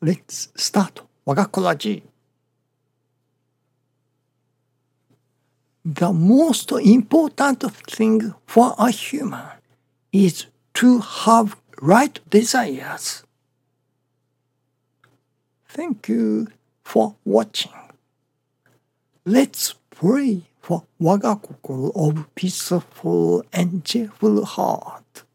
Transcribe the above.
Let's start 我がコラジ The most important thing for a human is to have right desires. Thank you for watching. Let's pray for 我が心 of peaceful and cheerful heart.